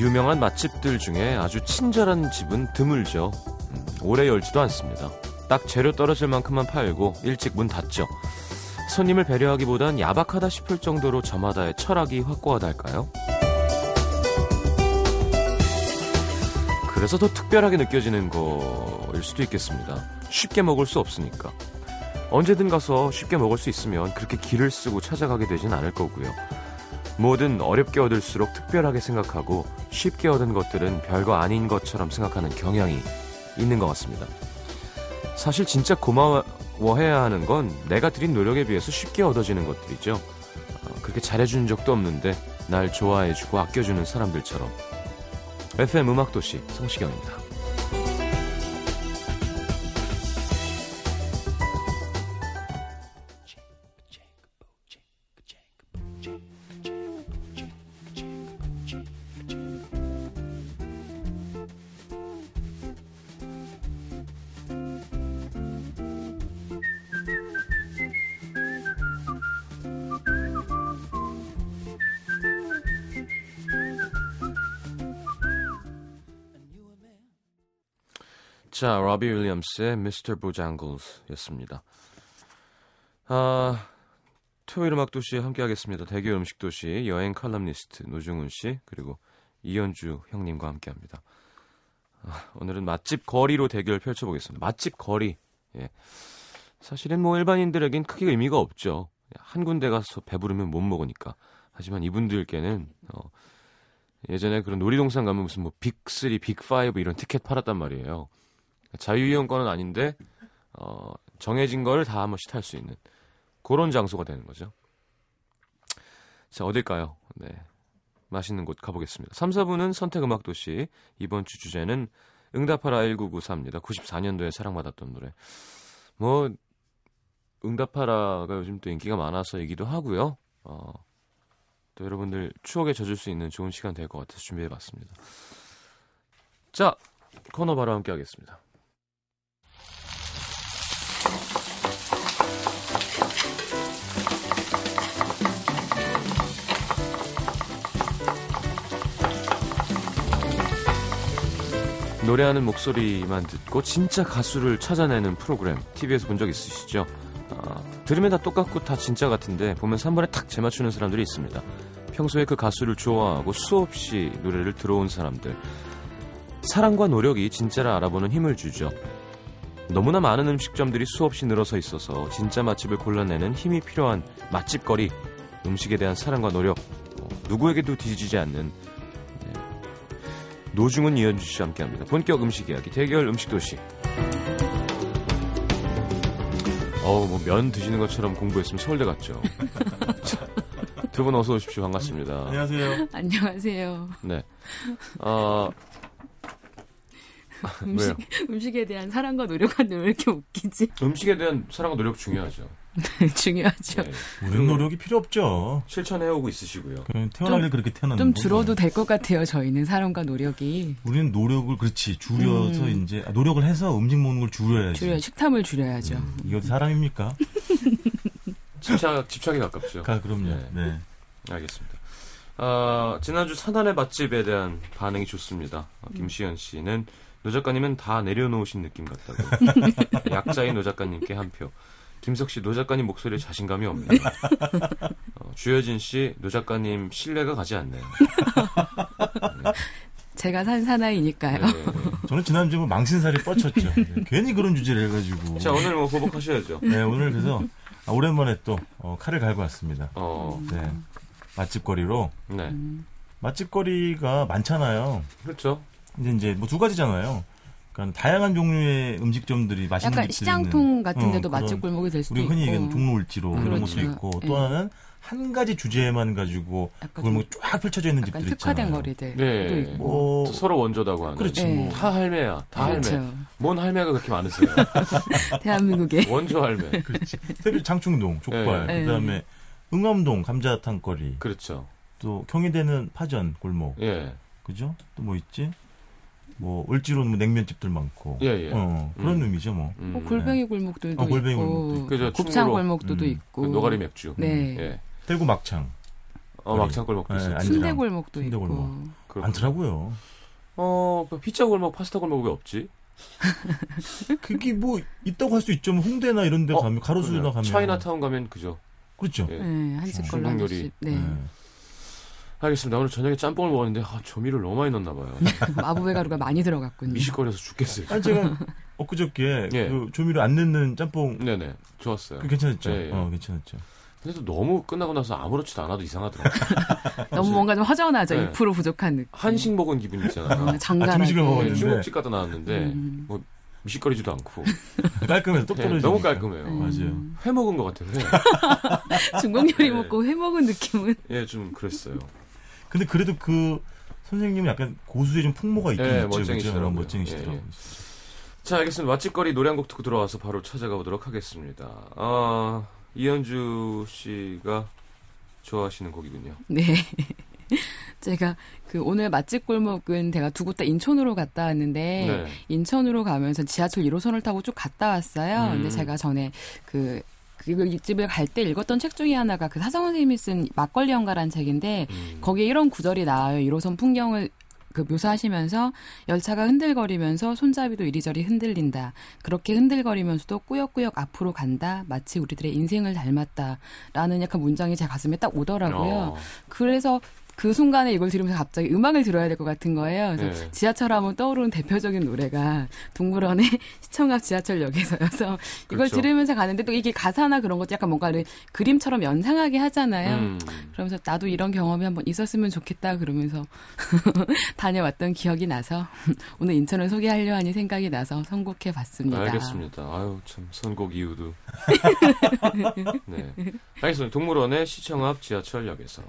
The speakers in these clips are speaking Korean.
유명한 맛집들 중에 아주 친절한 집은 드물죠. 음, 오래 열지도 않습니다. 딱 재료 떨어질 만큼만 팔고 일찍 문 닫죠. 손님을 배려하기보단 야박하다 싶을 정도로 저마다의 철학이 확고하달까요? 그래서 더 특별하게 느껴지는 거일 수도 있겠습니다. 쉽게 먹을 수 없으니까. 언제든 가서 쉽게 먹을 수 있으면 그렇게 길을 쓰고 찾아가게 되진 않을 거고요. 뭐든 어렵게 얻을수록 특별하게 생각하고 쉽게 얻은 것들은 별거 아닌 것처럼 생각하는 경향이 있는 것 같습니다. 사실 진짜 고마워해야 하는 건 내가 들인 노력에 비해서 쉽게 얻어지는 것들이죠. 어, 그렇게 잘해준 적도 없는데 날 좋아해주고 아껴주는 사람들처럼. FM 음악도시 성시경입니다. 자, 로비 윌리엄스의 Mr. Bojangles 였습니다. 아, 토요일 음악 도시에 함께 하겠습니다. 대교 음식 도시 여행 칼럼니스트 노중훈 씨 그리고 이현주 형님과 함께 합니다. 아, 오늘은 맛집 거리로 대결 펼쳐보겠습니다. 맛집 거리. 예. 사실은 뭐 일반인들에겐 크게 의미가 없죠. 한 군데 가서 배부르면 못 먹으니까. 하지만 이분들께는 어, 예전에 그런 놀이동산 가면 무슨 뭐 빅3, 빅5 이런 티켓 팔았단 말이에요. 자유이용권은 아닌데 어, 정해진 걸다한 번씩 탈수 있는 그런 장소가 되는 거죠. 자, 어딜까요? 네. 맛있는 곳 가보겠습니다. 3, 4부는 선택음악도시. 이번 주 주제는 응답하라 1994입니다. 94년도에 사랑받았던 노래. 뭐, 응답하라가 요즘 또 인기가 많아서이기도 하고요. 어, 또 여러분들 추억에 젖을 수 있는 좋은 시간 될 것 같아서 준비해봤습니다. 자, 코너 바로 함께 하겠습니다. 노래하는 목소리만 듣고 진짜 가수를 찾아내는 프로그램 TV에서 본 적 있으시죠? 아, 들으면 다 똑같고 다 진짜 같은데 보면 3번에 탁 재맞추는 사람들이 있습니다. 평소에 그 가수를 좋아하고 수없이 노래를 들어온 사람들. 사랑과 노력이 진짜를 알아보는 힘을 주죠. 너무나 많은 음식점들이 수없이 늘어서 있어서 진짜 맛집을 골라내는 힘이 필요한 맛집거리, 음식에 대한 사랑과 노력, 어, 누구에게도 뒤지지 않는 노중은 이현주 씨와 함께합니다. 본격 음식 이야기 대결 음식 도시. 어우 뭐면 드시는 것처럼 공부했으면 서울대 갔죠. 두 분 어서 오십시오. 반갑습니다. 안녕하세요. 안녕하세요. 네. 어, 음식, 음식에 대한 사랑과 노력하는데 왜 이렇게 웃기지? 음식에 대한 사랑과 노력 중요하죠. 중요하죠. 네. 우리 노력이 필요 없죠. 실천해오고 있으시고요. 태어나길 그렇게 태어난 좀 줄어도 될 것 같아요. 저희는 사랑과 노력이. 우리는 노력을 그렇지 줄여서 음. 이제 아, 노력을 해서 음식 먹는 걸 줄여야지. 줄여 식탐을 줄여야죠. 음, 이것도 사람입니까? 집착 집착에 가깝죠. 아, 그럼요. 네. 네. 알겠습니다. 어, 지난주 사단의 맛집에 대한 반응이 좋습니다. 어, 김시현 씨는 노 작가님은 다 내려놓으신 느낌 같다고. 약자인 노 작가님께 한 표. 김석 씨, 노 작가님 목소리에 자신감이 없네요. 어, 주여진 씨, 노 작가님 신뢰가 가지 않네요. 네. 제가 산 사나이니까요. 네. 저는 지난주에 뭐 망신살이 뻗쳤죠. 네. 괜히 그런 주제를 해가지고. 자, 오늘 뭐 보복하셔야죠. 네, 오늘 그래서 아, 오랜만에 또 어, 칼을 갈고 왔습니다. 어. 네. 맛집 거리로. 네. 맛집 거리가 많잖아요. 그렇죠. 이제 이제 뭐 두 가지잖아요. 그러니까 다양한 종류의 음식점들이 맛있는 약간 시장통 같은 데도 어, 맛집 골목이 될 수도 우리 흔히 있고. 얘기하는 종로울지로 음. 그런 것도 그렇죠. 있고 네. 또 하나는 한 가지 주제만 가지고 골목이 쫙 펼쳐져 있는 집들 있잖아요. 특화된 거리들. 네. 뭐 서로 원조다고 하는. 그렇지. 네. 뭐. 다 할매야. 다 그렇죠. 할매. 뭔 할매가 그렇게 많으세요? 대한민국에. 원조 할매. 그렇지. 특히 장충동 족발. 네. 그다음에 응암동 감자탕거리. 그렇죠. 또 경희대는 파전 골목. 예. 그죠? 또 뭐 있지? 뭐 을지로는 뭐 냉면집들 많고 예, 예. 어, 그런 음. 의미죠 뭐. 음. 뭐 골뱅이 골목들도 어, 골뱅이 있고, 골목도 그죠, 곱창 골목도 음. 있고, 그 노가리 맥주, 네, 예. 대구 막창, 어 막창 골목도 네, 있어, 순대 골목도 있고, 골목. 많더라고요. 어, 그 피자 골목, 파스타 골목 왜 없지? 그게 뭐 있다고 할 수 있죠. 뭐 홍대나 이런 데 어, 가면 가로수나 가면 차이나타운 가면 그죠. 그렇죠. 네, 네 한식 걸로 요리. 네. 네. 알겠습니다. 오늘 저녁에 짬뽕을 먹었는데 아, 조미를 너무 많이 넣나 봐요. 마법의 가루가 많이 들어갔군요. 미식거려서 죽겠어요. 아니 제가 엊그저께 예. 그 조미료 안 넣는 짬뽕 네네 좋았어요. 그 괜찮았죠. 예, 예. 어 괜찮았죠. 근데 또 너무 끝나고 나서 아무렇지도 않아도 이상하더라고요. 너무 뭔가 좀 허전하죠. 네. 2% 부족한 느낌. 한식 먹은 기분 있잖아요. 어, 장가라. 아, 중식을 먹었는데. 중국집 가다 나왔는데 음. 뭐 미식거리지도 않고 깔끔해서 똑 떨어지고 네, 너무 깔끔해요. 음. 맞아요. 회 먹은 것 같아요. 회. 중국 요리 네. 먹고 회 먹은 느낌은. 예, 좀 그랬어요. 근데 그래도 그 선생님은 약간 고수의 좀 풍모가 있긴 예, 있죠. 멋쟁이시더라고요. 멋쟁이시더라고요. 예, 예. 자, 알겠습니다. 맛집거리 노래 한 곡 듣고 들어와서 바로 찾아가 보도록 하겠습니다. 아, 이현주 씨가 좋아하시는 곡이군요. 네. 제가 그 오늘 맛집 골목은 제가 두 곳 다 인천으로 갔다 왔는데 네. 인천으로 가면서 지하철 1호선을 타고 쭉 갔다 왔어요. 음. 근데 제가 전에 그 그 집을 갈 때 읽었던 책 중에 하나가 그 사성 선생님이 쓴 막걸리 연가라는 책인데 음. 거기에 이런 구절이 나와요. 1호선 풍경을 그 묘사하시면서 열차가 흔들거리면서 손잡이도 이리저리 흔들린다. 그렇게 흔들거리면서도 꾸역꾸역 앞으로 간다. 마치 우리들의 인생을 닮았다. 라는 약간 문장이 제 가슴에 딱 오더라고요. 어. 그래서 그 순간에 이걸 들으면서 갑자기 음악을 들어야 될 것 같은 거예요. 그래서 네. 지하철 하면 떠오르는 대표적인 노래가 동물원의 시청 앞 지하철역에서여서 이걸 그렇죠. 들으면서 가는데 또 이게 가사나 그런 것도 약간 뭔가를 그림처럼 연상하게 하잖아요. 음. 그러면서 나도 이런 경험이 한번 있었으면 좋겠다 그러면서 다녀왔던 기억이 나서 오늘 인천을 소개하려 하니 생각이 나서 선곡해 봤습니다. 알겠습니다. 아유 참 선곡 이유도. 네. 알겠습니다. 동물원의 시청 앞 지하철역에서.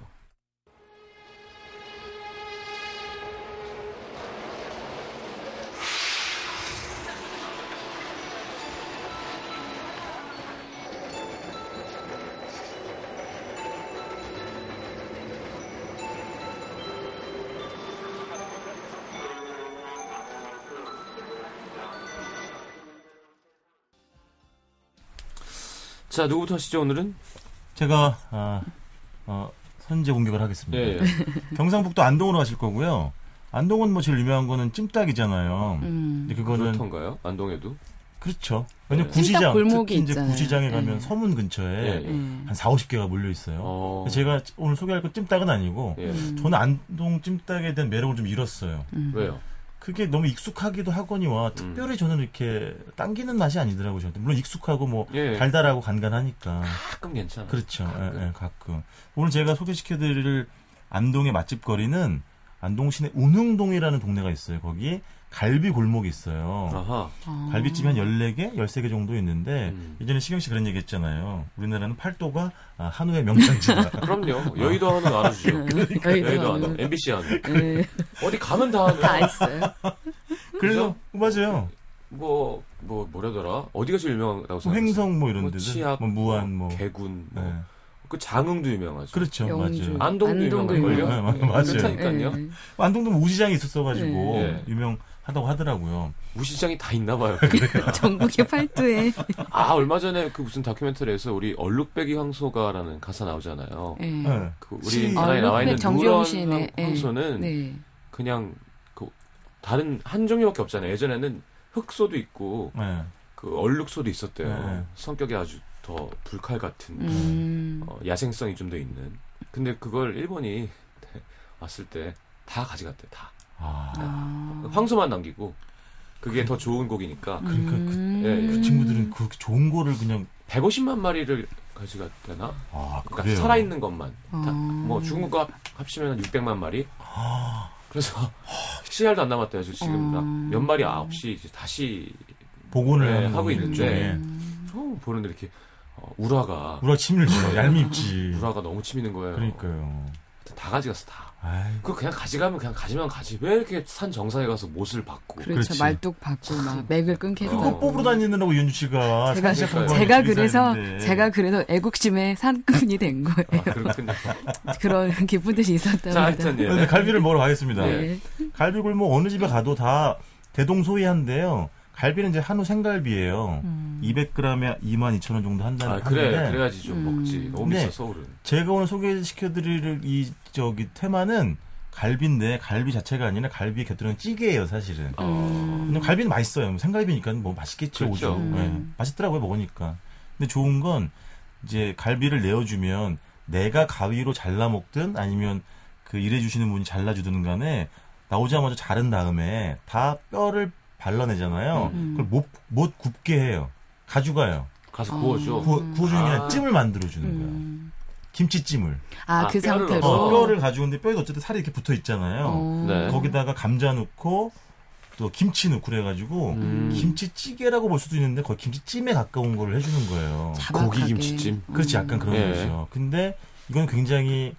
자, 누구부터 하시죠, 오늘은? 제가, 아, 어, 선제 공격을 하겠습니다. 예, 예. 경상북도 안동으로 가실 거고요. 안동은 뭐 제일 유명한 거는 찜닭이잖아요. 음. 근데 그거는. 그렇던가요? 안동에도? 그렇죠. 왜냐면 네. 구시장, 특히 이제 있잖아요. 구시장에 가면 네. 서문 근처에 네. 한 4, 50개가 몰려 있어요. 어. 제가 오늘 소개할 건 찜닭은 아니고 예. 저는 안동 찜닭에 대한 매력을 좀 잃었어요. 음. 왜요? 그게 너무 익숙하기도 하거니와 음. 특별히 저는 이렇게 당기는 맛이 아니더라고요. 저한테. 물론 익숙하고 뭐 예. 달달하고 간간하니까. 가끔 괜찮아. 그렇죠. 가끔. 예, 예, 가끔. 오늘 제가 소개시켜드릴 안동의 맛집 거리는 안동 시내 운흥동이라는 동네가 있어요. 거기 갈비 골목이 있어요. 아하. 아. 갈비집이 한 14개, 13개 정도 있는데 음. 예전에 시경 씨 그런 얘기 했잖아요. 우리나라는 팔도가 아, 한우의 명산지다. 그럼요. 여의도 한우 알아주죠. 그러니까. 여의도 한우, MBC 한우. 네. 어디 가면 다 한우. 다 있어요. 그래서 맞아요. 뭐, 뭐, 뭐라더라? 어디가 제일 유명하다고 생각하세요? 횡성 뭐 이런 뭐 데들. 치약, 뭐 무안, 뭐. 개군, 뭐. 네. 그 장흥도 유명하죠. 그렇죠, 영주. 맞아요. 안동도, 유명할걸요? 네, 맞아요. 그렇다니까요. 네. 안동도 우시장이 있었어가지고 네. 유명. 하다고 하더라고요. 무시장이 다 있나 봐요. 전국의 팔도에. 아, 얼마 전에 그 무슨 다큐멘터리에서 우리 얼룩배기 황소가라는 가사 나오잖아요. 네. 네. 그 우리 나라에 나와 있는 누런 네. 황소는 네. 그냥 그 다른 한 종류밖에 없잖아요. 예전에는 흑소도 있고 네. 그 얼룩소도 있었대요. 네. 성격이 아주 더 불칼 같은 음. 어, 야생성이 좀 더 있는. 근데 그걸 일본이 왔을 때 다 가져갔대. 다. 아. 아. 황소만 남기고 그게 더 좋은 곡이니까. 그러니까 그, 예, 예. 그 친구들은 그렇게 좋은 거를 그냥 150만 마리를 가져갔대나? 아, 그러니까 살아있는 것만. 아. 다, 뭐 죽은 거 합치면 600만 마리. 아. 그래서 씨알도 안 남았대요. 지금 아. 몇 마리 아홉시 다시 복원을 네, 하고 있는데 처음 보는데 이렇게 어, 우라가 우라 치밀죠. 얄밉지. 우라가 너무 치미는 거예요. 그러니까요. 다 가져갔어 다. 그 그냥 가져가면 그냥 가지면 가지 왜 이렇게 산 정상에 가서 못을 받고 그렇죠 그렇지. 말뚝 받고 막 맥을 끊겠어 그거 뽑으러 다니느라고 윤주 씨가 제가 제가 그래서 제가 그래서 애국심의 산꾼이 된 거예요. 아, 그런 기쁜 뜻이 있었답니다. 하여튼 예. 갈비를 먹으러 가겠습니다. 네. 갈비굴목 어느 집에 가도 다 대동소이한데요. 갈비는 이제 한우 생갈비예요. 음. 200g에 22,000원 정도 한다는 아, 그래. 하는데. 그래야지 좀 음. 먹지. 너무 비싸 서울은. 제가 오늘 소개시켜 드릴 이 저기 테마는 갈비인데 갈비 자체가 아니라 갈비 곁들여는 찌개예요 사실은. 음. 근데 갈비는 맛있어요. 생갈비니까 뭐 맛있겠죠. 그렇죠. 오죽. 음. 네. 맛있더라고요 먹으니까. 근데 좋은 건 이제 갈비를 내어주면 내가 가위로 잘라 먹든 아니면 그 일해주시는 분이 잘라주든 간에 나오자마자 자른 다음에 다 뼈를 발라내잖아요. 음. 그걸 못, 못 굽게 해요. 가져가요. 가서 어. 구워줘. 구워, 구워주는 게 아니라 아. 찜을 만들어주는 거예요. 음. 김치찜을. 아, 아, 그 뼈를 상태로. 넣어서. 어, 뼈를 가지고 있는데 뼈에 어쨌든 살이 이렇게 붙어 있잖아요. 어. 네. 거기다가 감자 넣고 또 김치 넣고 그래가지고 음. 김치찌개라고 볼 수도 있는데 거의 김치찜에 가까운 걸 해주는 거예요. 자박하게. 고기 김치찜. 그렇지 약간 그런 예. 거죠. 근데 이건 굉장히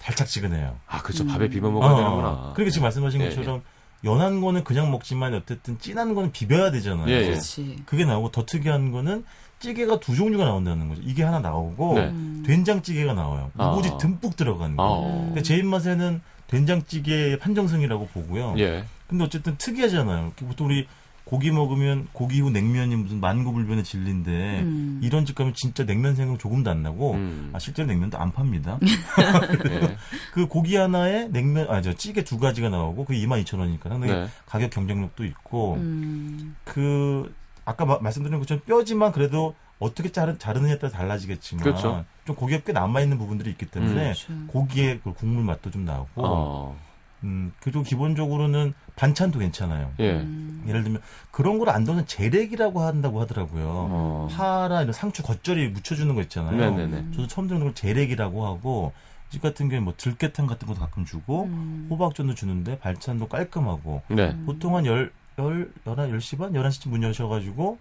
달짝지근해요. 아, 그렇죠. 음. 밥에 비벼 먹어야 어, 되는구나. 그러니까 지금 말씀하신 예, 것처럼 연한 거는 그냥 먹지만 어쨌든 진한 거는 비벼야 되잖아요. 예, 예. 그게 나오고 더 특이한 거는 찌개가 두 종류가 나온다는 거죠. 이게 하나 나오고 네. 음. 된장찌개가 나와요. 아. 무고지 듬뿍 들어간 거. 어. 근데 제 입맛에는 된장찌개의 판정승이라고 보고요. 예. 근데 어쨌든 특이하잖아요. 보통 우리 고기 먹으면 고기 후 냉면이 무슨 만고불변의 진리인데 음. 이런 집 가면 진짜 냉면 생각 조금도 안 나고 음. 아 실제로 냉면도 안 팝니다. 예. 그 고기 하나에 냉면 아저 찌개 두 가지가 나오고 그 22,000원이니까 상당히 네. 가격 경쟁력도 있고 음. 그 아까 마- 말씀드린 것처럼 뼈지만 그래도 어떻게 자르, 자르느냐에 따라 달라지겠지만 그렇죠. 좀 고기가 꽤 남아 있는 부분들이 있기 때문에 그렇죠. 고기의 그 국물 맛도 좀 나고 어. 음 그리고 기본적으로는 반찬도 괜찮아요. 예. 음. 예를 들면 그런 걸 안 넣는 재래기라고 한다고 하더라고요. 어. 파라 이런 상추 겉절이 묻혀주는 거 있잖아요. 네네네. 저도 처음 듣는 걸 재래기라고 하고 집 같은 경우에 뭐 들깨탕 같은 것도 가끔 주고 음. 호박전도 주는데 발찬도 깔끔하고 네. 보통 한 열, 열, 열한, 열시 반? 열한 시쯤 문 여셔가지고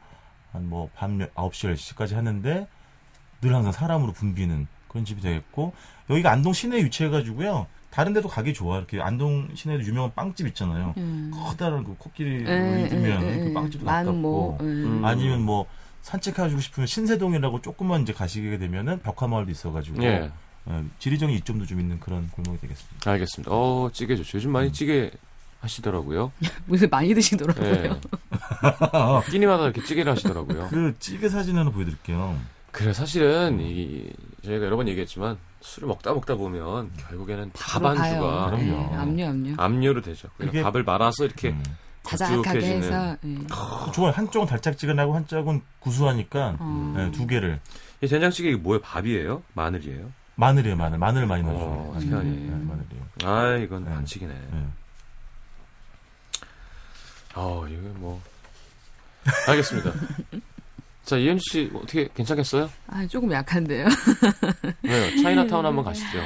한 뭐 밤 아홉 시, 열시 까지 하는데 늘 항상 사람으로 붐비는 그런 집이 되겠고 여기가 안동 시내에 위치해가지고요. 다른 데도 가기 좋아. 이렇게 안동 시내에도 유명한 빵집 있잖아요. 음. 커다란 그 코끼리 에, 입으면 에, 에, 그 빵집도. 가깝고 음. 아니면 뭐 산책하시고 싶으면 신세동이라고 조금만 이제 가시게 되면은 벽화마을도 있어가지고 예. 어, 지리적인 이점도 좀 있는 그런 골목이 되겠습니다. 알겠습니다. 어, 찌개 좋죠. 요즘 많이 찌개 하시더라고요. 무슨 많이 드시더라고요. 예. 끼니마다 이렇게 찌개를 하시더라고요. 그 찌개 사진 하나 보여드릴게요. 그래 사실은 이 저희가 여러 번 얘기했지만 술을 먹다 먹다 보면 결국에는 밥 안주가. 그럼요. 네, 압류 압류. 압류로 되죠. 그냥 밥을 말아서 이렇게 음. 자작하게. 해서. 예. 좋아요. 한쪽은 달짝지근하고 한쪽은 구수하니까 어. 네, 두 개를 이 된장찌개 이게 뭐예요? 밥이에요? 마늘이에요? 마늘이에요. 마늘 마늘 많이 어, 넣어줘요. 희한해. 네, 마늘이요. 아 이건 네. 반칙이네. 네. 아 이거 뭐 알겠습니다. 자 이현 씨 어떻게 괜찮겠어요? 아, 조금 약한데요. 네, 차이나타운 한번 가시죠.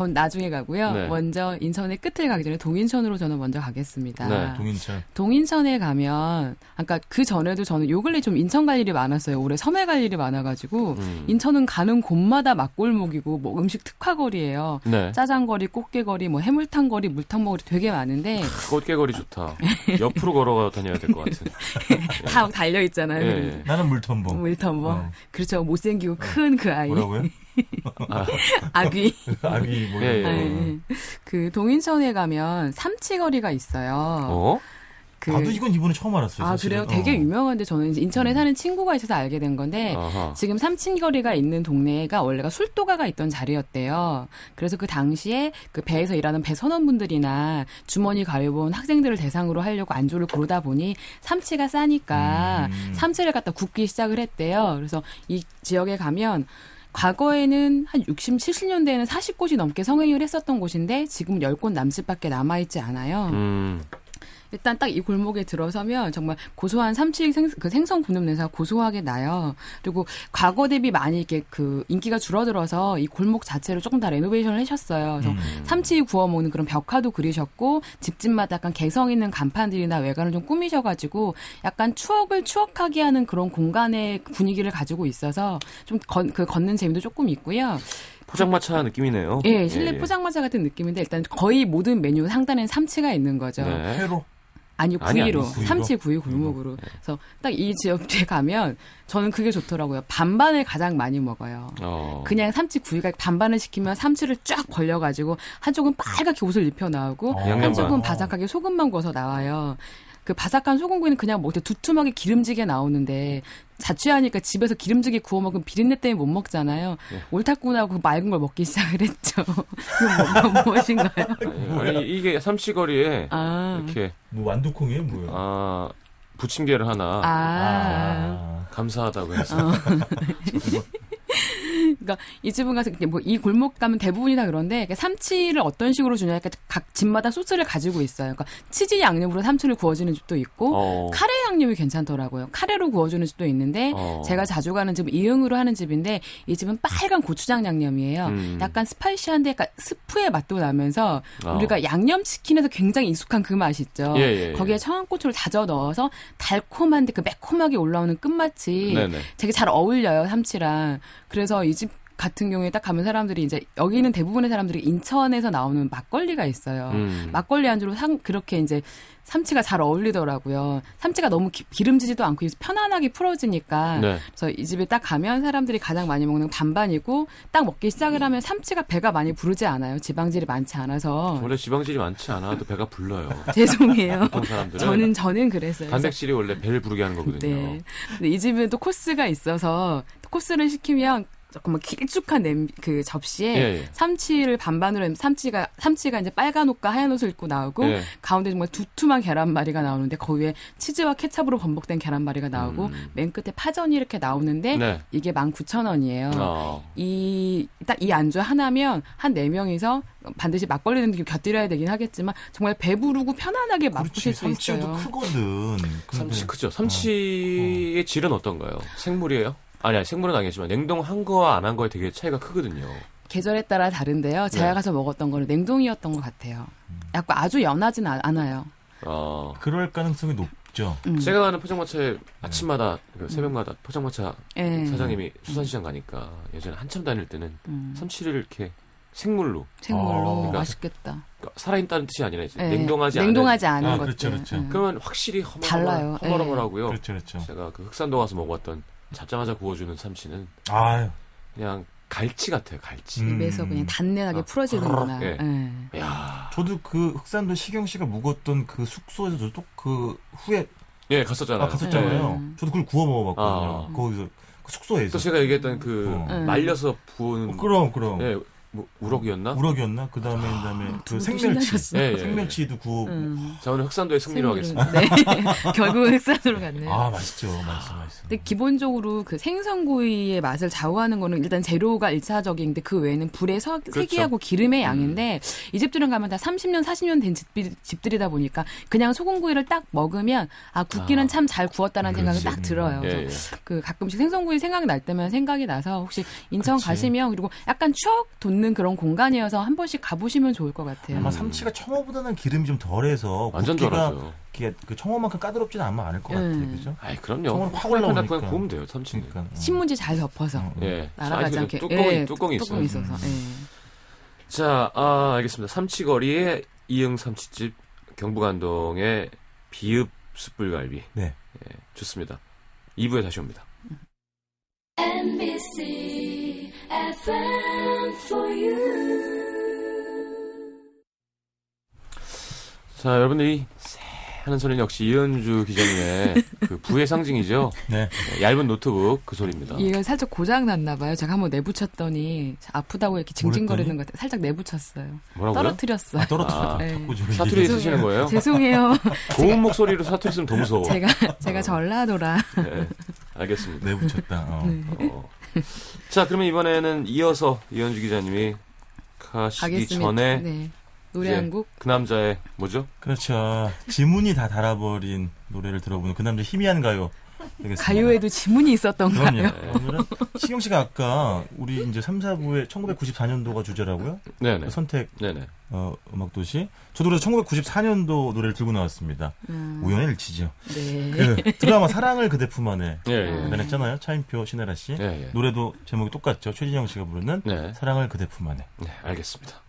그건 나중에 가고요. 네. 먼저 인천의 끝을 가기 전에 동인천으로 저는 먼저 가겠습니다. 네, 동인천. 동인천에 가면, 아까 그 전에도 저는 요 근래 좀 인천 갈 일이 많았어요. 올해 섬에 갈 일이 많아가지고. 음. 인천은 가는 곳마다 맛골목이고, 뭐 음식 특화거리예요. 네. 짜장거리, 꽃게거리, 뭐 해물탕거리, 물탕거리 되게 많은데, 꽃게거리 좋다. 옆으로 걸어가 다녀야 될 것 같은. 다 달려 있잖아요. 예. 나는 물텀보. 물텀버. 어. 그렇죠. 못생기고 큰 그 아이. 뭐라고요? 아귀. 아기 뭐. 예, 예. 네. 그 동인천에 가면 삼치거리가 있어요. 어? 그 나도 이건 이번에 처음 알았어요. 아 사실은. 그래요? 되게 어. 유명한데 저는 인천에 사는 친구가 있어서 알게 된 건데 아하. 지금 삼친거리가 있는 동네가 원래가 술도가가 있던 자리였대요. 그래서 그 당시에 그 배에서 일하는 배 선원분들이나 주머니 가려본 학생들을 대상으로 하려고 안주를 고르다 보니 삼치가 싸니까 음. 삼치를 갖다 굽기 시작을 했대요. 그래서 이 지역에 가면 과거에는 한 60, 70년대에는 40곳이 넘게 성행을 했었던 곳인데 지금 10곳 남짓밖에 남아있지 않아요. 음. 일단 딱 이 골목에 들어서면 정말 고소한 삼치 생, 그 생선 굽는 냄새가 고소하게 나요. 그리고 과거 대비 많이 이렇게 그 인기가 줄어들어서 이 골목 자체를 조금 다 레노베이션을 하셨어요. 그래서 음. 삼치 구워 먹는 그런 벽화도 그리셨고 집집마다 약간 개성 있는 간판들이나 외관을 좀 꾸미셔가지고 약간 추억을 추억하게 하는 그런 공간의 분위기를 가지고 있어서 좀 그 걷는 재미도 조금 있고요. 포장마차 느낌이네요. 예, 실내 포장마차 같은 느낌인데 일단 거의 모든 메뉴 상단에는 삼치가 있는 거죠. 네. 회로. 아니 아니, 구이로? 삼치 구이 골목으로 그래서 딱 이 지역에 가면 저는 그게 좋더라고요 반반을 가장 많이 먹어요 어. 그냥 삼치 구이가 반반을 시키면 삼치를 쫙 벌려가지고 한쪽은 빨갛게 옷을 입혀 나오고 어. 양념 한쪽은 반. 바삭하게 소금만 구워서 나와요 그 바삭한 소금구이는 그냥 뭐 두툼하게 기름지게 나오는데 자취하니까 집에서 기름지게 구워 먹으면 비린내 때문에 못 먹잖아요. 네. 옳다구나고 그 맑은 걸 먹기 시작을 했죠. 그건 뭐, 무엇인가요? 아니, 아니, 이게 삼치거리에 아. 이렇게 뭐 완두콩이에요, 뭐요? 아 부침개를 하나 아. 아. 감사하다고 해서 어. 그러니까 이 집은 가서 뭐 이 골목 가면 대부분이 다 그런데 삼치를 어떤 식으로 주냐니까 각 집마다 소스를 가지고 있어요. 그러니까 치즈 양념으로 삼치를 구워주는 집도 있고 어. 카레 양념이 괜찮더라고요. 카레로 구워주는 집도 있는데 어. 제가 자주 가는 집은 이응으로 하는 집인데 이 집은 빨간 고추장 양념이에요. 음. 약간 spicy한데 약간 스프의 맛도 나면서 어. 우리가 양념 치킨에서 굉장히 익숙한 그맛 있죠. 예, 예, 예. 거기에 청양고추를 다져 넣어서 달콤한데 그 매콤하게 올라오는 끝맛이 네네. 되게 잘 어울려요 삼치랑. 그래서 이 집 같은 경우에 딱 가면 사람들이 이제 여기는 대부분의 사람들이 인천에서 나오는 막걸리가 있어요. 음. 막걸리 안주로 상 그렇게 이제 삼치가 잘 어울리더라고요. 삼치가 너무 기, 름지지도 않고 편안하게 풀어지니까. 네. 그래서 이 집에 딱 가면 사람들이 가장 많이 먹는 반반이고 딱 먹기 시작을 하면 삼치가 배가 많이 부르지 않아요. 지방질이 많지 않아서. 원래 지방질이 많지 않아도 배가 불러요. 죄송해요. 저는 저는 그랬어요. 단백질이 원래 배를 부르게 하는 거거든요. 네. 근데 이 집은 또 코스가 있어서 코스를 시키면 조금 길쭉한 냄, 그 접시에 예, 예. 삼치를 반반으로 삼치가 삼치가 이제 빨간 옷과 하얀 옷을 입고 나오고 예. 가운데 정말 두툼한 계란말이가 나오는데 거기에 치즈와 케찹으로 범벅된 계란말이가 나오고 음. 맨 끝에 파전이 이렇게 나오는데 네. 이게 19,000원이에요. 어. 이딱 이 안주 하나면 한 네 명이서 반드시 막걸리 는 곁들여야 되긴 하겠지만 정말 배부르고 편안하게 맛보실 수 있어요. 삼치도 크거든. 삼치 크죠. 삼치의 어. 어. 질은 어떤가요? 생물이에요? 아니, 아니 생물은 아니지만 냉동한 거와 안 한 거에 되게 차이가 크거든요. 계절에 따라 다른데요. 제가 네. 가서 먹었던 거는 냉동이었던 것 같아요. 약간 아주 연하진 않아요. 어. 그럴 가능성이 높죠. 음. 제가 가는 포장마차에 아침마다 그 새벽마다 포장마차 네. 사장님이 수산시장 가니까 예전에 한참 다닐 때는 음. 삼치를 이렇게 생물로 생물로 아. 그러니까 맛있겠다. 그러니까 살아있다는 뜻이 아니라 이제 네. 냉동하지 냉동하지 않은, 않은 아, 그렇죠, 것들. 그렇죠. 그러면 확실히 허멀, 달라요. 허멀허멀하고요. 그렇죠, 그렇죠. 제가 그 흑산도 가서 먹었던 잡자마자 구워주는 삼치는 아유. 그냥 갈치 같아요, 갈치. 음. 입에서 그냥 단내나게 아, 풀어지는구나. 네. 네. 야. 저도 그 흑산도 시경 씨가 묵었던 그 숙소에서 또그 후에 예 갔었잖아요. 아, 갔었잖아요. 네. 저도 그걸 구워 먹어봤거든요. 아. 거기서 그 숙소에서. 또 제가 얘기했던 그 어. 말려서 부은. 어, 그럼 그럼. 예, 뭐 우럭이었나? 우럭이었나? 그다음에 그다음에 아, 그 생멸치. 예, 예, 생멸치도 구워. 음. 자 오늘 흑산도의 승리로 하겠습니다. 네. 결국 흑산으로 갔네요. 아 맛있죠, 맛있어, 맛있어. 근데 기본적으로 그 생선구이의 맛을 좌우하는 거는 일단 재료가 일차적인데 그 외에는 불의 서, 그렇죠. 세기하고 기름의 음. 양인데 음. 이 집들은 가면 다 30년, 40년 된 집들, 이다 보니까 그냥 소금구이를 딱 먹으면 아 굽기는 아, 참잘 구웠다는 생각이 딱 들어요. 예, 예. 그 가끔씩 생선구이 생각이 날 때면 생각이 나서 혹시 인천 그치. 가시면 그리고 약간 추억 돋는 있는 그런 공간이어서 한 번씩 가보시면 좋을 것 같아요. 아마 삼치가 청어보다는 기름이 좀 덜해서 완전 덜하죠. 그 청어만큼 까다롭지는 않으면 않을 것 같아요, 음. 그죠? 아, 그럼요. 청어는 확 올라오니까 그냥 구우면 돼요, 삼치는. 그러니까, 어. 신문지 잘 덮어서 어, 어. 예. 날아가지 않게 뚜껑이 예, 뚜껑이, 뚜껑이 있어서. 음. 예. 자, 아, 알겠습니다. 삼치거리의 이응 삼치집 경부간동의 비읍 숯불갈비. 네. 예, 좋습니다. 2부에 다시 옵니다. MBC. 자, 여러분들 이 하는 소리는 역시 이현주 기자님의 그 부의 상징이죠. 네. 네. 얇은 노트북 그 소리입니다. 이거 살짝 고장 났나 봐요. 제가 한번 내붙였더니 아프다고 이렇게 징징거리는 것 같아요. 살짝 내붙였어요. 뭐라고요? 떨어뜨렸어요. 아, 떨어뜨렸다. 아, 네. 사투리 쓰시는 거예요? 죄송해요. 고운 목소리로 사투리 쓰면 더 무서워. 제가 제가 전라도라. 네. 알겠습니다. 내붙였다. 어. 네. 어. 자, 그러면 이번에는 이어서 이현주 기자님이 가시기 가겠습니다. 전에 네. 노래 한 곡. 그 남자의 뭐죠? 그렇죠. 지문이 다 달아버린 노래를 들어보는 그 남자 희미한 가요? 되겠습니다. 가요에도 지문이 있었던가요? 네. 오늘은 시경 씨가 아까 우리 이제 3, 4부에 1994년도가 주제라고요? 네네. 그 선택 네네. 어, 음악 도시. 저도 그래서 1994년도 노래를 들고 나왔습니다. 음. 우연의 일치죠. 네. 그 드라마 사랑을 그대 품 안에 예, 예. 했잖아요. 차인표 신혜라 씨. 예, 예. 노래도 제목이 똑같죠. 최진영 씨가 부르는 네. 사랑을 그대 품 안에. 네, 알겠습니다.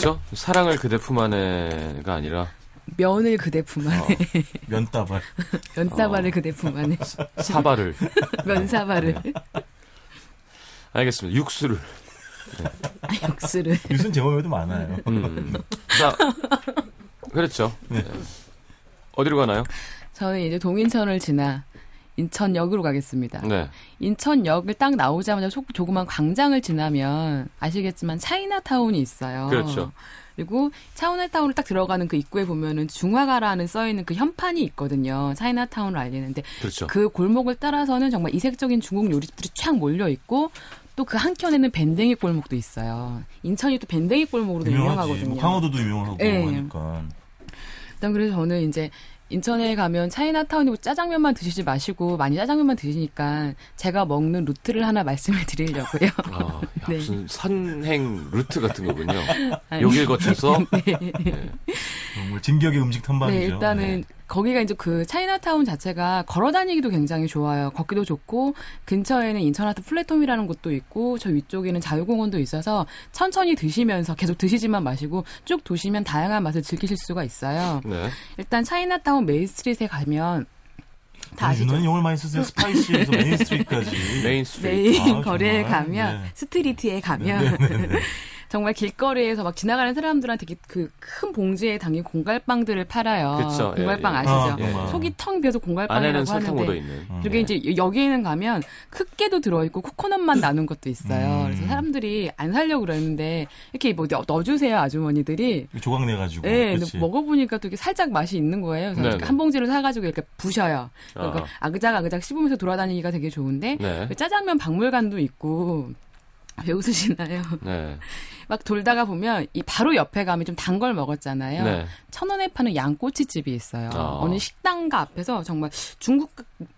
그렇죠? 사랑을 그대 품 안에가 아니라 면을 그대 품 안에. 어, 면다발. 면다발을 어. 그대 품 안에. 사발을. 면사발을. 네. 알겠습니다. 육수를. 네. 육수를. 육수는 제 몸에도 많아요. 음. 자, 그렇죠. 네. 어디로 가나요? 저는 이제 동인천을 지나 인천역으로 가겠습니다. 네. 인천역을 딱 나오자마자 조그만 광장을 지나면 아시겠지만 차이나타운이 있어요. 그렇죠. 그리고 차이나타운을 딱 들어가는 그 입구에 보면은 중화가라는 써 있는 그 현판이 있거든요. 차이나타운을 알리는데 그렇죠. 그 골목을 따라서는 정말 이색적인 중국 요리집들이 쫙 몰려 있고 또 그 한켠에는 밴댕이 골목도 있어요. 인천이 또 밴댕이 골목으로도 유명하지. 유명하거든요. 뭐 강화도도 유명하고 네. 하니까. 일단 그래서 저는 이제 인천에 가면 차이나타운이고 짜장면만 드시지 마시고 많이 짜장면만 드시니까 제가 먹는 루트를 하나 말씀을 드리려고요. 아, 네. 무슨 산행 루트 같은 거군요. 여길 거쳐서 네. 네. 정말 진격의 음식 탐방이죠. 네, 일단은 네. 거기가 이제 그 차이나타운 자체가 걸어 다니기도 굉장히 좋아요. 걷기도 좋고 근처에는 인천아트 플랫폼이라는 곳도 있고 저 위쪽에는 자유공원도 있어서 천천히 드시면서 계속 드시지만 마시고 쭉 도시면 다양한 맛을 즐기실 수가 있어요. 네. 일단 차이나타운 main street에 가면 다 아시죠? 유난히 용을 많이 쓰세요. spicy에서 main street까지. main street. main 아, 거리에 가면 네. street에 가면 네, 네, 네. 정말 길거리에서 막 지나가는 사람들한테 그 큰 봉지에 담긴 공갈빵들을 팔아요. 그쵸, 공갈빵 예, 예. 아시죠? 아, 속이 텅 비어서 공갈빵이라고 하는데 있는. 그리고 예. 이제 여기에는 가면 흑깨도 들어있고 코코넛만 나눈 것도 있어요. 음. 그래서 사람들이 안 살려고 그러는데 이렇게 뭐 넣어주세요 아주머니들이 조각 내가지고. 네, 먹어보니까 또 이게 살짝 맛이 있는 거예요. 그래서 한 봉지를 사가지고 이렇게 부셔요. 그러니까 아. 아그작 아그작 씹으면서 돌아다니기가 되게 좋은데 네. 그 짜장면 박물관도 있고 왜 웃으시나요? 네. 막 돌다가 보면 이 바로 옆에 가면 좀 단 걸 먹었잖아요. 네. 천 원에 파는 양꼬치집이 있어요. 어. 어느 식당가 앞에서 정말 중국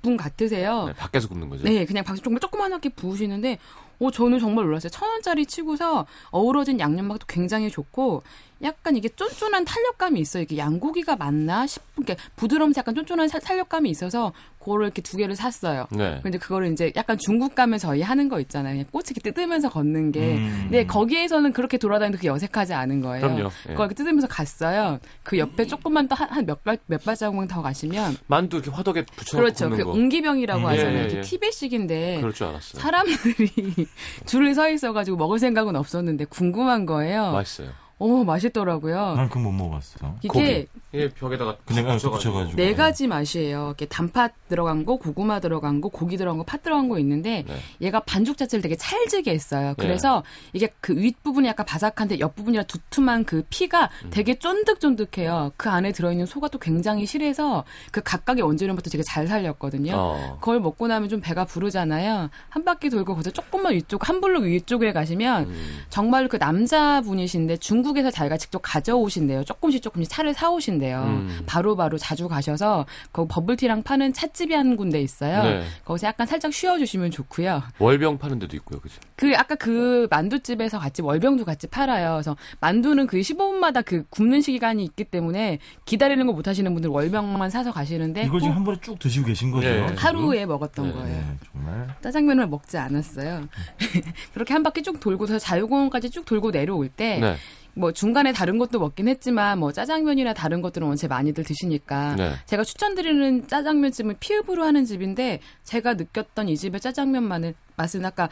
분 같으세요. 네, 밖에서 굽는 거죠. 네, 그냥 밖에서 정말 조그만하게 부으시는데, 오 저는 정말 놀랐어요. 천 원짜리 치고서 어우러진 양념맛도 굉장히 좋고 약간 이게 쫀쫀한 탄력감이 있어요. 이게 양고기가 맞나 싶은 게 부드러우면서 약간 쫀쫀한 탄력감이 있어서 그거를 이렇게 두 개를 샀어요. 네. 근데 그거를 이제 약간 중국 가면 저희 하는 거 있잖아요. 그냥 꽃이 이렇게 뜯으면서 걷는 게. 음. 근데 거기에서는 그렇게 돌아다니는 게 어색하지 않은 거예요. 그럼요. 예. 그걸 이렇게 뜯으면서 갔어요. 그 옆에 조금만 또한몇 발자국만 더 가시면 만두 이렇게 화덕에 붙여 그렇죠. 그 거. 옹기병이라고 음. 하잖아요. 예, 예, 예. 티벳식인데 그럴 줄 알았어요. 사람들이 줄을 서 있어가지고 먹을 생각은 없었는데 궁금한 거예요. 맛있어요. 오 맛있더라고요. 난 그건 못 먹어봤어. 이게 예, 벽에다가 그냥 붙여가지고 네 가지 맛이에요. 이렇게 단팥 들어간 거, 고구마 들어간 거, 고기 들어간 거, 팥 들어간 거 있는데 네. 얘가 반죽 자체를 되게 찰지게 했어요. 네. 그래서 네. 이게 그 윗부분이 약간 바삭한데 옆부분이라 두툼한 그 피가 음. 되게 쫀득쫀득해요. 그 안에 들어있는 소가 또 굉장히 실해서 그 각각의 원재료부터 되게 잘 살렸거든요. 어. 그걸 먹고 나면 좀 배가 부르잖아요. 한 바퀴 돌고 거기서 조금만 위쪽 한 블록 위쪽에 가시면 음. 정말 그 남자분이신데 중 국에서 자기가 직접 가져오신대요. 조금씩 조금씩 차를 사오신대요. 음. 바로바로 바로 자주 가셔서 그 버블티랑 파는 찻집이 한 군데 있어요. 네. 거기서 약간 살짝 쉬어주시면 좋고요. 월병 파는 데도 있고요, 그죠? 그 아까 그 만두집에서 같이 월병도 같이 팔아요. 그래서 만두는 그 15분마다 그 굽는 시간이 있기 때문에 기다리는 거 못 하시는 분들 월병만 사서 가시는데 이걸 지금 한 번에 쭉 드시고 계신 거죠? 네. 하루에 먹었던 네. 거예요. 네, 정말 짜장면을 먹지 않았어요. 그렇게 한 바퀴 쭉 돌고서 자유공원까지 쭉 돌고 내려올 때. 네. 뭐 중간에 다른 것도 먹긴 했지만 뭐 짜장면이나 다른 것들은 원체 많이들 드시니까 네. 제가 추천드리는 짜장면집은 피읍으로 하는 집인데 제가 느꼈던 이 집의 짜장면만은 맛은 아까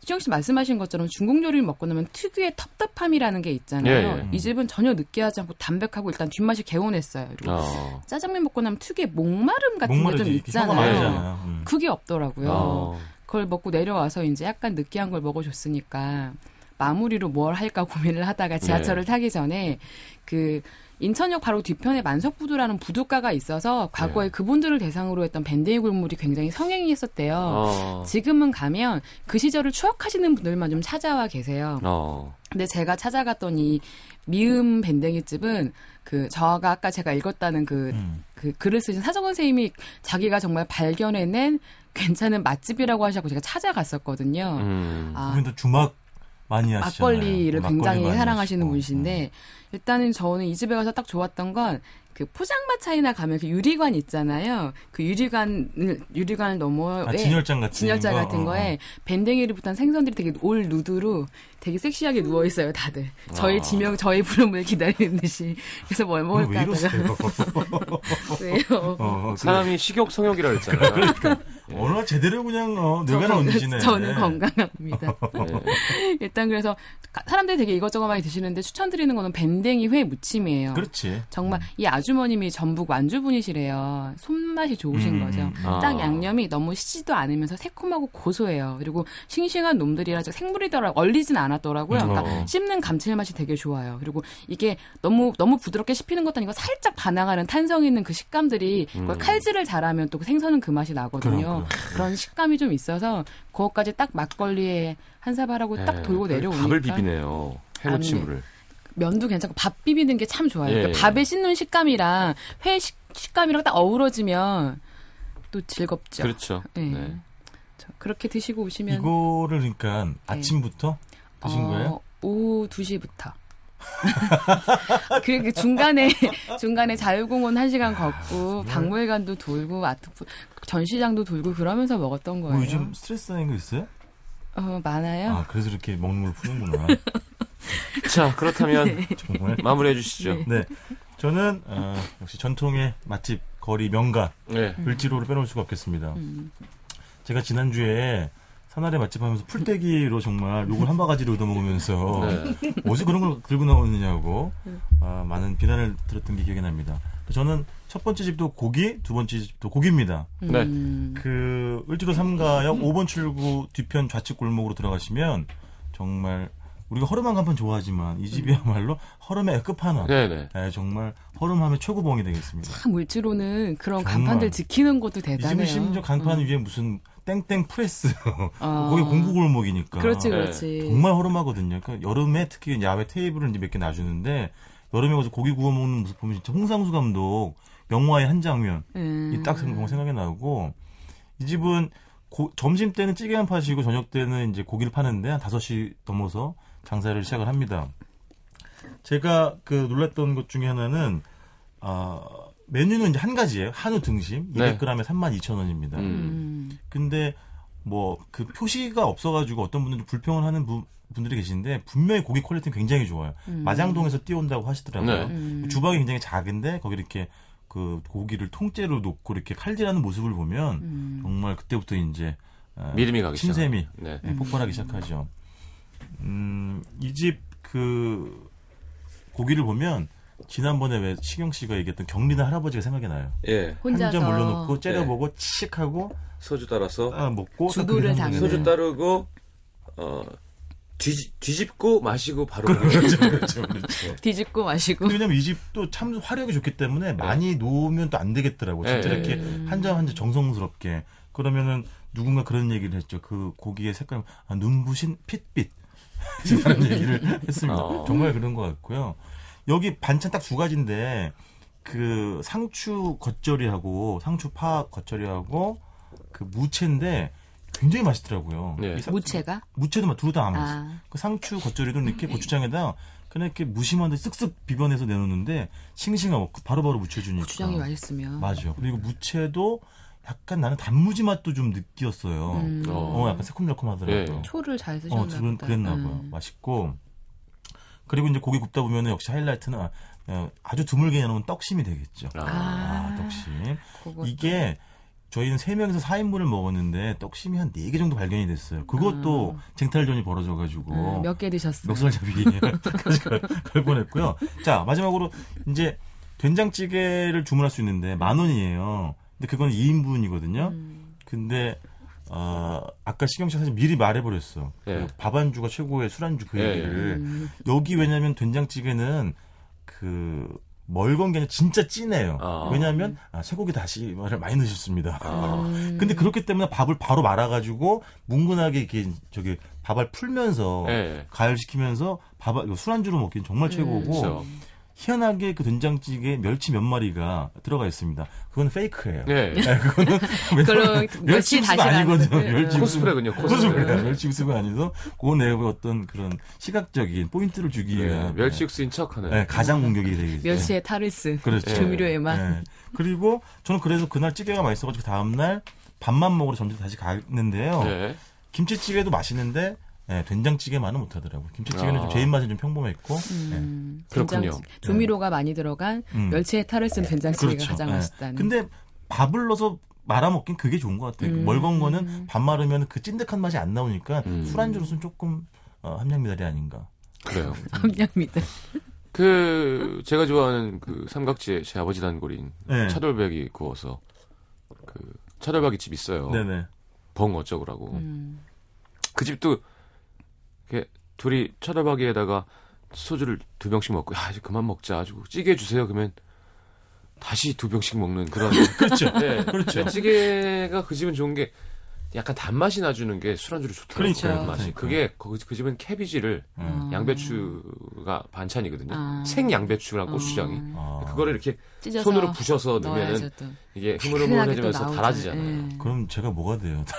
수영 씨 말씀하신 것처럼 중국 요리를 먹고 나면 특유의 텁텁함이라는 게 있잖아요. 예, 예. 이 집은 전혀 느끼하지 않고 담백하고 일단 뒷맛이 개운했어요. 그리고 어. 짜장면 먹고 나면 특유의 목마름 같은 게 좀 있잖아요. 음. 그게 없더라고요. 어. 그걸 먹고 내려와서 이제 약간 느끼한 걸 먹어줬으니까 마무리로 뭘 할까 고민을 하다가 지하철을 네. 타기 전에 그 인천역 바로 뒤편에 만석부두라는 부두가가 있어서 과거에 네. 그분들을 대상으로 했던 밴데이 굴물이 굉장히 성행이 했었대요. 어. 지금은 가면 그 시절을 추억하시는 분들만 좀 찾아와 계세요. 어. 근데 제가 찾아갔더니 미음 밴댕이 집은 그 저가 아까 제가 읽었다는 그, 음. 그 글을 쓰신 사정원 선생님이 자기가 정말 발견해낸 괜찮은 맛집이라고 하셔서 제가 찾아갔었거든요. 음. 아. 주막 많이 하시잖아요. 막걸리를 막걸리 굉장히 사랑하시는. 분이신데 일단은 저는 이 집에 가서 딱 좋았던 건 그 포장마 차이나 가면 그 유리관 있잖아요. 그 유리관을 유리관을 넘어 아, 진열장 같은 진열장 거? 같은 어, 거에 밴댕이를 붙은 생선들이 되게 올 누드로 되게 섹시하게 누워 있어요, 다들. 저희 아. 지명 저희 부름을 기다리는 듯이. 그래서 뭘 어, 먹을까 왜 하다가? 왜요? 어, 어, 그- 사람이 식욕 성욕이라 그랬잖아요. 어느 제대로 그냥 어, 뇌가 저- 나오시네. 저는 건강합니다. 네. 일단 그래서 가- 사람들이 되게 이것저것 많이 드시는데 추천드리는 거는 밴댕이 회 무침이에요. 그렇지. 정말 이 아주 머님이 전북 완주분이시래요. 손맛이 좋으신 음, 거죠. 아. 딱 양념이 너무 시지도 않으면서 새콤하고 고소해요. 그리고 싱싱한 놈들이라 생물이더라 얼리진 않았더라고요. 그러니까 어. 씹는 감칠맛이 되게 좋아요. 그리고 이게 너무 너무 부드럽게 씹히는 것도 아니고 살짝 반항하는 탄성 있는 그 식감들이 음. 칼질을 잘하면 또 그 생선은 그 맛이 나거든요. 그런 식감이 좀 있어서 그것까지 딱 막걸리에 한 사발하고 딱 네. 돌고 내려오니까 밥을 비비네요. 해무침을. 면도 괜찮고 밥 비비는 게 참 좋아요. 예, 그러니까 예. 밥에 씻는 식감이랑 회 식, 식감이랑 딱 어우러지면 또 즐겁죠. 그렇죠. 네. 네. 저 그렇게 드시고 오시면 이거를 그러니까 아침부터 드신 어, 거예요? 오후 2시부터. 그 중간에 중간에 자유공원 1시간 걷고 박물관도 돌고 아트 전시장도 돌고 그러면서 먹었던 거예요. 뭐 요즘 스트레스 쌓인 거 있어요? 어, 많아요. 아, 그래서 이렇게 먹는 걸 푸는구나. 자, 그렇다면 정말. 마무리해 주시죠. 네. 네. 저는, 어, 역시 전통의 맛집, 거리, 명가, 네. 을지로를 빼놓을 수가 없겠습니다. 음. 제가 지난주에 사나리 맛집 하면서 풀떼기로 정말 욕을 한 바가지로 얻어먹으면서 네. 어디서 그런 걸 들고 나오느냐고 아, 많은 비난을 들었던 게 기억이 납니다. 저는 첫 번째 집도 고기, 두 번째 집도 고기입니다. 네. 음. 그 을지로 3가역 5번 출구 뒤편 좌측 골목으로 들어가시면 정말 우리가 허름한 간판 좋아하지만 이 집이야말로 허름의 끝판왕. 네네. 네, 정말 허름함의 최고봉이 되겠습니다. 참 물지로는 그런 정말. 간판들 지키는 것도 이 대단해요. 집은 심지어 간판 음. 위에 무슨 땡땡 프레스. 어. 거기 공구 골목이니까. 그렇지, 네. 그렇지. 정말 허름하거든요. 그러니까 여름에 특히 야외 테이블을 이제 몇 개 놔주는데 여름에 가서 고기 구워 먹는 모습 보면 진짜 홍상수 감독 영화의 한 장면 음. 이딱 생각이 나고 이 집은 고- 점심 때는 찌개만 파시고 저녁 때는 이제 고기를 파는데 한 5시 넘어서 장사를 시작을 합니다. 제가 그 놀랐던 것 중에 하나는 아 메뉴는 이제 한 가지예요. 한우 등심 네. 200g에 32,000원입니다. 음. 음. 근데 뭐 그 표시가 없어가지고 어떤 분들은 불평을 하는 분, 분들이 계신데 분명히 고기 퀄리티는 굉장히 좋아요. 음. 마장동에서 띄온다고 하시더라고요. 네. 음. 주방이 굉장히 작은데 거기 이렇게 그 고기를 통째로 놓고 이렇게 칼질하는 모습을 보면 음. 정말 그때부터 이제 어, 믿음이 가기 시작. 침샘이 네. 네, 폭발하기 시작하죠. 음, 이 집 그 고기를 보면 지난번에 왜 시경 씨가 얘기했던 경리단 할아버지가 생각이 나요. 예. 혼자서 한점 올려놓고 째려보고 칙하고 소주 따라서 아, 먹고 당기는. 그런 소주 따르고 어 뒤, 뒤집고 마시고 바로 그렇죠, 그렇죠, 그렇죠. 뒤집고 마시고. 왜냐면 이 집도 참 화력이 좋기 때문에 많이 놓으면 또 안 되겠더라고. 요 진짜 네. 이렇게 한점한점 정성스럽게. 그러면은 누군가 그런 얘기를 했죠. 그 고기의 색깔, 아, 눈부신 핏빛. 이런 얘기를 했습니다. 어. 정말 그런 것 같고요. 여기 반찬 딱 두 가지인데 그 상추 겉절이하고 상추 파 겉절이하고 그 무채인데 굉장히 맛있더라고요. 네. 이 사- 무채가? 무채도 둘다 안 맛있어요. 아. 그 상추 겉절이도 이렇게 고추장에다 그냥 이렇게 무심한데 쓱쓱 비벼내서 내놓는데 싱싱하고 바로바로 무쳐주니까. 고추장이 맛있으면. 맞아. 그리고 무채도 약간 나는 단무지 맛도 좀 느끼었어요. 음. 어, 약간 새콤달콤하더라고요. 예. 초를 잘 쓰셨나 어, 보다. 그랬나 봐요. 음. 맛있고. 그리고 이제 고기 굽다 보면 역시 하이라이트는 아, 어, 아주 드물게 해놓은 떡심이 되겠죠. 아. 아, 떡심. 그것도. 이게 저희는 3명에서 4인분을 먹었는데 떡심이 한 4개 정도 발견이 됐어요. 그것도 쟁탈전이 벌어져 가지고. 음, 몇개 드셨어요? 멱살잡이까지 갈, 갈 뻔했고요. 자, 마지막으로 이제 된장찌개를 주문할 수 있는데 만 원이에요. 근데 그건 2인분이거든요. 음. 근데 어, 아까 시경 씨가 사실 미리 말해버렸어. 예. 그 밥안주가 최고의 술안주 그 예, 얘기를. 음. 여기 왜냐면 된장찌개는 그 멀건 게 아니라 진짜 진해요. 아. 왜냐하면 아, 쇠고기 다시마를 많이 넣으셨습니다. 아. 음. 근데 그렇기 때문에 밥을 바로 말아가지고 뭉근하게 이렇게 저기 밥알 풀면서 예. 가열시키면서 밥 술안주로 먹기는 정말 최고고 그렇죠. 희한하게 그 된장찌개 멸치 몇 마리가 들어가 있습니다. 그건 페이크예요. 네. 네, 그거는 멸치 멸치 다시 아니거든요. 멸치 코스프레군요. 코스프레. 코스프레. 멸치 육수가 아니서 그 내부에 어떤 그런 시각적인 포인트를 주기 네, 위한 멸치 육수인 척하는. 네, 가장 공격이 되겠죠. 멸치의 타르스 그렇죠. 조미료의 맛. 네. 그리고 저는 그래서 그날 찌개가 맛있어가지고 다음 날 밥만 먹으러 점심 다시 갔는데요. 네. 김치찌개도 맛있는데 네, 된장찌개만은 못하더라고요. 김치찌개는 아. 좀제 입맛에 좀 평범했고. 음, 그렇군요. 된장- 조미료가 많이 들어간 네. 음. 멸치의 탈을 쓴 된장찌개가 그렇죠. 가장 네. 맛있다는. 근데 밥을 넣어서 말아 먹긴 그게 좋은 것 같아요. 음. 멀건 거는 밥 마르면 그 찐득한 맛이 안 나오니까 음. 술안주로서는 조금 어, 함량 미달이 아닌가. 그래요. 함량미들. 그 제가 좋아하는 그 삼각지에 제 아버지 단골인 네. 차돌박이 구워서 그 차돌박이 집 있어요. 네네. 벙 어쩌고라고. 음. 그 집도 둘이 차돌박이에다가 소주를 두 병씩 먹고 야 이제 그만 먹자 아주 찌개 주세요 그러면 다시 두 병씩 먹는 그런 그렇죠. 네, 그렇죠. 네, 찌개가 그 집은 좋은 게 약간 단맛이 나주는 게 술안주로 좋더라고요. 그러니까요. 그 맛이. 그러니까. 그게 거기 그 집은 캐비지를 음. 양배추가 반찬이거든요. 아. 생 양배추랑 고추장이. 아. 그거를 이렇게 찢어서 손으로 부셔서 넣으면은. 이게 흐물흐물해지면서. 달아지잖아요. 예. 그럼 제가 뭐가 돼요?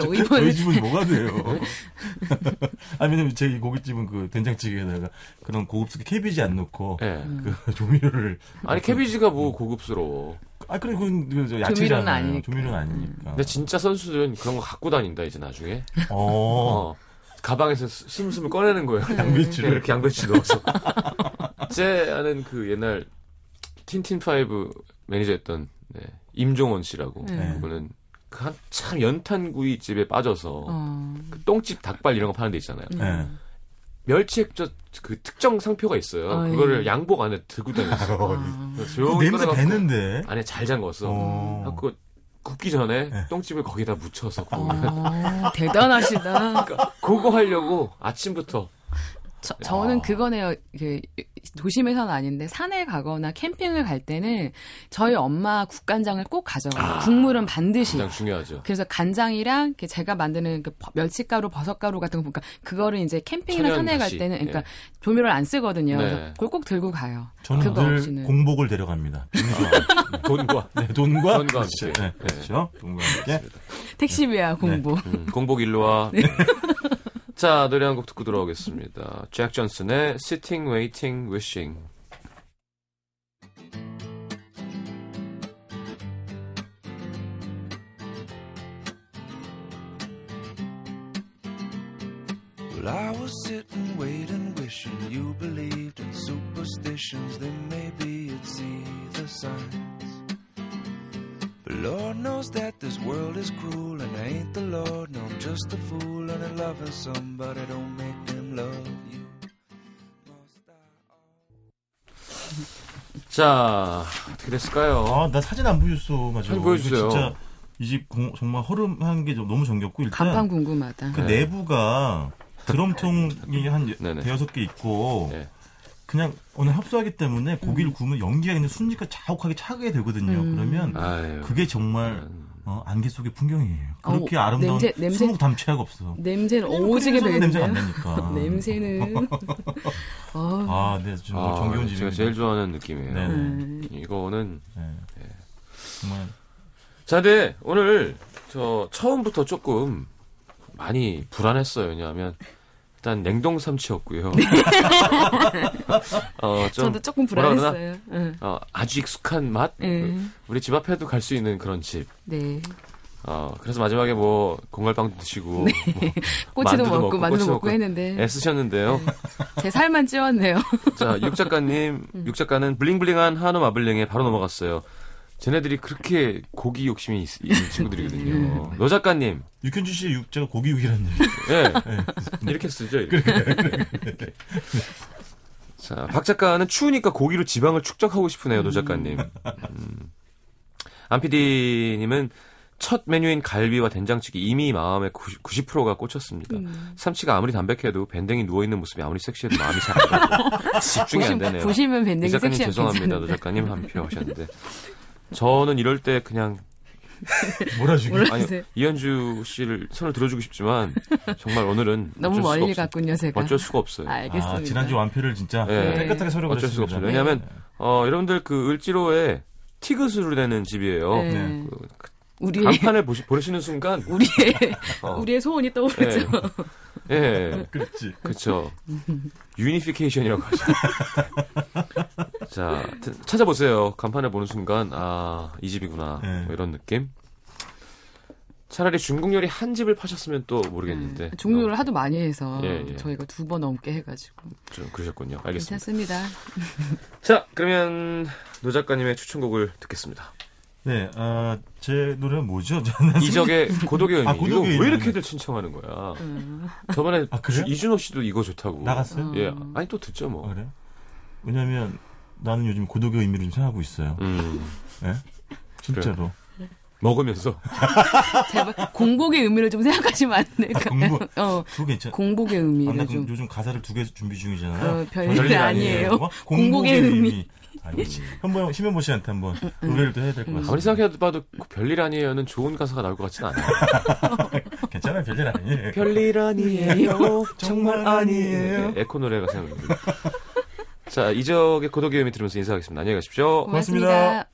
저희 이번에- 집은 뭐가 돼요? 아니 왜냐면 제 고깃집은 그 된장찌개에다가 그런 고급스럽게 캐비지 안 넣고 예. 음. 그 조미료를 아니 캐비지가 뭐 고급스러워. 아 그래 그건 그. 조미료는 아니니까. 조미료는 아니니까. 근데 진짜 선수들은 그런 거 갖고 다닌다 이제 나중에. 어. 어. 가방에서 스- 스물스물 꺼내는 거예요. 양배추를. 이렇게 양배추 넣어서. 제 아는 그 옛날 틴틴 파이브 매니저였던 네, 임종원 씨라고. 네. 그분은 그 한참 연탄구이 집에 빠져서 어. 그 똥집 닭발 이런 거 파는 데 있잖아요. 네. 멸치액젓 그 특정 상표가 있어요. 어, 예. 그거를 양복 안에 들고 다녔어. 아. 그래서 그 조용히 냄새 배는데. 안에 잘 잠궜어. 어. 갖고 굽기 전에 네. 똥집을 거기다 묻혀서 어, 대단하시다. 그거 하려고 아침부터 저, 저는 그거네요. 그 도심에서는 아닌데 산에 가거나 캠핑을 갈 때는 저희 엄마 국간장을 꼭 가져가요. 국물은 반드시. 가장 중요하죠. 그래서 간장이랑 제가 만드는 그 버- 멸치가루, 버섯가루 같은 거 보니까 그거를 이제 캠핑이나 산에 갈 다시. 때는 그러니까 예. 조미료를 안 쓰거든요. 네. 그래서 그걸 꼭 들고 가요. 저는 그거 늘 없이는. 공복을 데려갑니다. 돈과 네, 돈과 돈과. 함께. 네, 그렇죠. 돈과 함께. 택시비야 공부. 음, 공복 일로 와. 자 노래 한 곡 듣고 돌아오겠습니다. 잭 존슨의 Sitting, Waiting, Wishing. Well, I was sitting, waiting, wishing you believed in superstitions. Then maybe the signs. But Lord knows that this world is cruel, and I ain't the Lord. No, I'm just a fool, and in loving somebody don't make them love you. Must I 자 어떻게 됐을까요? 아, 나 사진 안 보여줬어. 맞아. 사진 보여주세요. 진짜 이 집 정말 허름한 게좀 너무 정겹고 일단 간판 궁금하다. 그 네. 내부가 드럼통이 한 네네. 대여섯 개 있고 네. 그냥 오늘 협소하기 때문에 고기를 음. 구우면 연기가 그냥 순니까 자욱하게 차게 되거든요. 음. 그러면 아유. 그게 정말 음. 어, 안개 속의 풍경이에요. 어, 그렇게 아름다운 냄새- 냄새- 수묵 담채가 없어. 냄새는 오지게 끓이면서는 냄새가 안. 나니까. 냄새는. 어. 아, 네, 정말 아, 정겨운 제가 집입니다. 제일 좋아하는 느낌이에요. 네. 음. 이거는 네. 정말 자, 근데 오늘 저 처음부터 조금 많이 불안했어요. 왜냐하면 일단 냉동 삼치였고요. 어, 좀 저도 조금? 불안했어요. 응. 어, 아주 익숙한 맛. 네. 그 우리 집 앞에도 갈 수 있는 그런 집. 네. 어, 그래서 마지막에 뭐 공갈빵도 드시고 뭐 꼬치도 먹고, 먹고, 만두도 먹고 했는데 애쓰셨는데요. 제 살만 찌웠네요. 자, 육 작가님, 음. 육 작가는 블링블링한 한우 마블링에 바로 넘어갔어요. 쟤네들이 그렇게 고기 욕심이 있, 있는 친구들이거든요. 음. 노 작가님, 육현주 씨의 육자가 고기 육이라는 얘기. 예. 이렇게 쓰죠. 이렇게. 이렇게. 자, 박 작가는 추우니까 고기로 지방을 축적하고 싶으네요, 노 작가님. 음. 안 PD님은 첫 메뉴인 갈비와 된장찌개 이미 마음의 90, 90%가 꽂혔습니다. 음. 삼치가 아무리 담백해도 밴댕이 누워있는 모습이 아무리 섹시해도 마음이 잘 안 가요. 집중이 안 되네요. 보시면 이 밴댕이 작가님 섹시한 죄송합니다. 노 작가님 한 표 하셨는데 저는 이럴 때 그냥 몰아주기. 아니, 이현주 씨를 손을 들어주고 싶지만 정말 오늘은 너무 멀리 갔군요, 제가. 어쩔 수가 없어요. 알겠습니다. 아, 지난주 완패를 진짜 네. 깨끗하게 서로 어쩔 수가 없어요. 왜냐하면 네. 어, 여러분들 그 을지로에 티그스로 되는 집이에요. 네. 그, 우리 간판을 보시, 보시는 순간 우리의 어. 우리의 소원이 떠오르죠. 예, 예. 그렇지. 그렇죠. unification이라고 하죠. 자, 찾아보세요. 간판을 보는 순간 아, 이 집이구나. 네. 뭐 이런 느낌. 차라리 중국 요리 한 집을 파셨으면 또 모르겠는데. 네. 중국 요리를 어. 하도 많이 해서 예, 예. 저희가 두 번 넘게 해가지고. 좀 그러셨군요. 알겠습니다. 괜찮습니다. 자, 그러면 노 작가님의 추천곡을 듣겠습니다. 네, 어, 제 노래는 뭐죠? 이적의 고독의 의미. 아, 고독의 이거 왜 이렇게들 신청하는 거야? 음. 저번에 아, 그래? 이준호 씨도 이거 좋다고. 나갔어요? 예. 아니 또 듣죠 뭐. 아, 그래? 왜냐면 나는 요즘 고독의 의미를 좀 생각하고 있어요. 음. 예? 진짜로. 그래. 먹으면서. 제발 공복의 의미를 좀 생각하시면 안 될까요? 아, 공복. 어. 괜찮. 공복의 의미를 아, 좀. 요즘 가사를 두 개 준비 중이잖아요. 어, 별일 아니에요. 아니에요. 공복의, 공복의 의미. 의미. 아니지. 한번 심현보 씨한테 한번 노래를 또 해야 될 것 같습니다. 아무리 생각해봐도 별일 아니에요는 좋은 가사가 나올 것 같지는 않아요. 괜찮아요. 별일 아니에요. 별일 아니에요. 정말 아니에요. 네, 에코 노래가 생각납니다. 자, 이적의 고독의 의미 들으면서 인사하겠습니다. 안녕히 가십시오. 고맙습니다. 고맙습니다.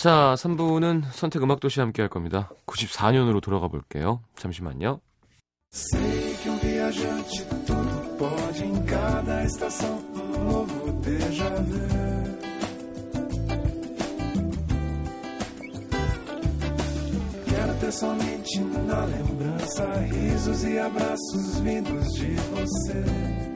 자, 3부는 선택 음악 도시 함께 할 겁니다. 94년으로 돌아가 볼게요. 잠시만요. Um um somente na lembrança risos e abraços vindos de você.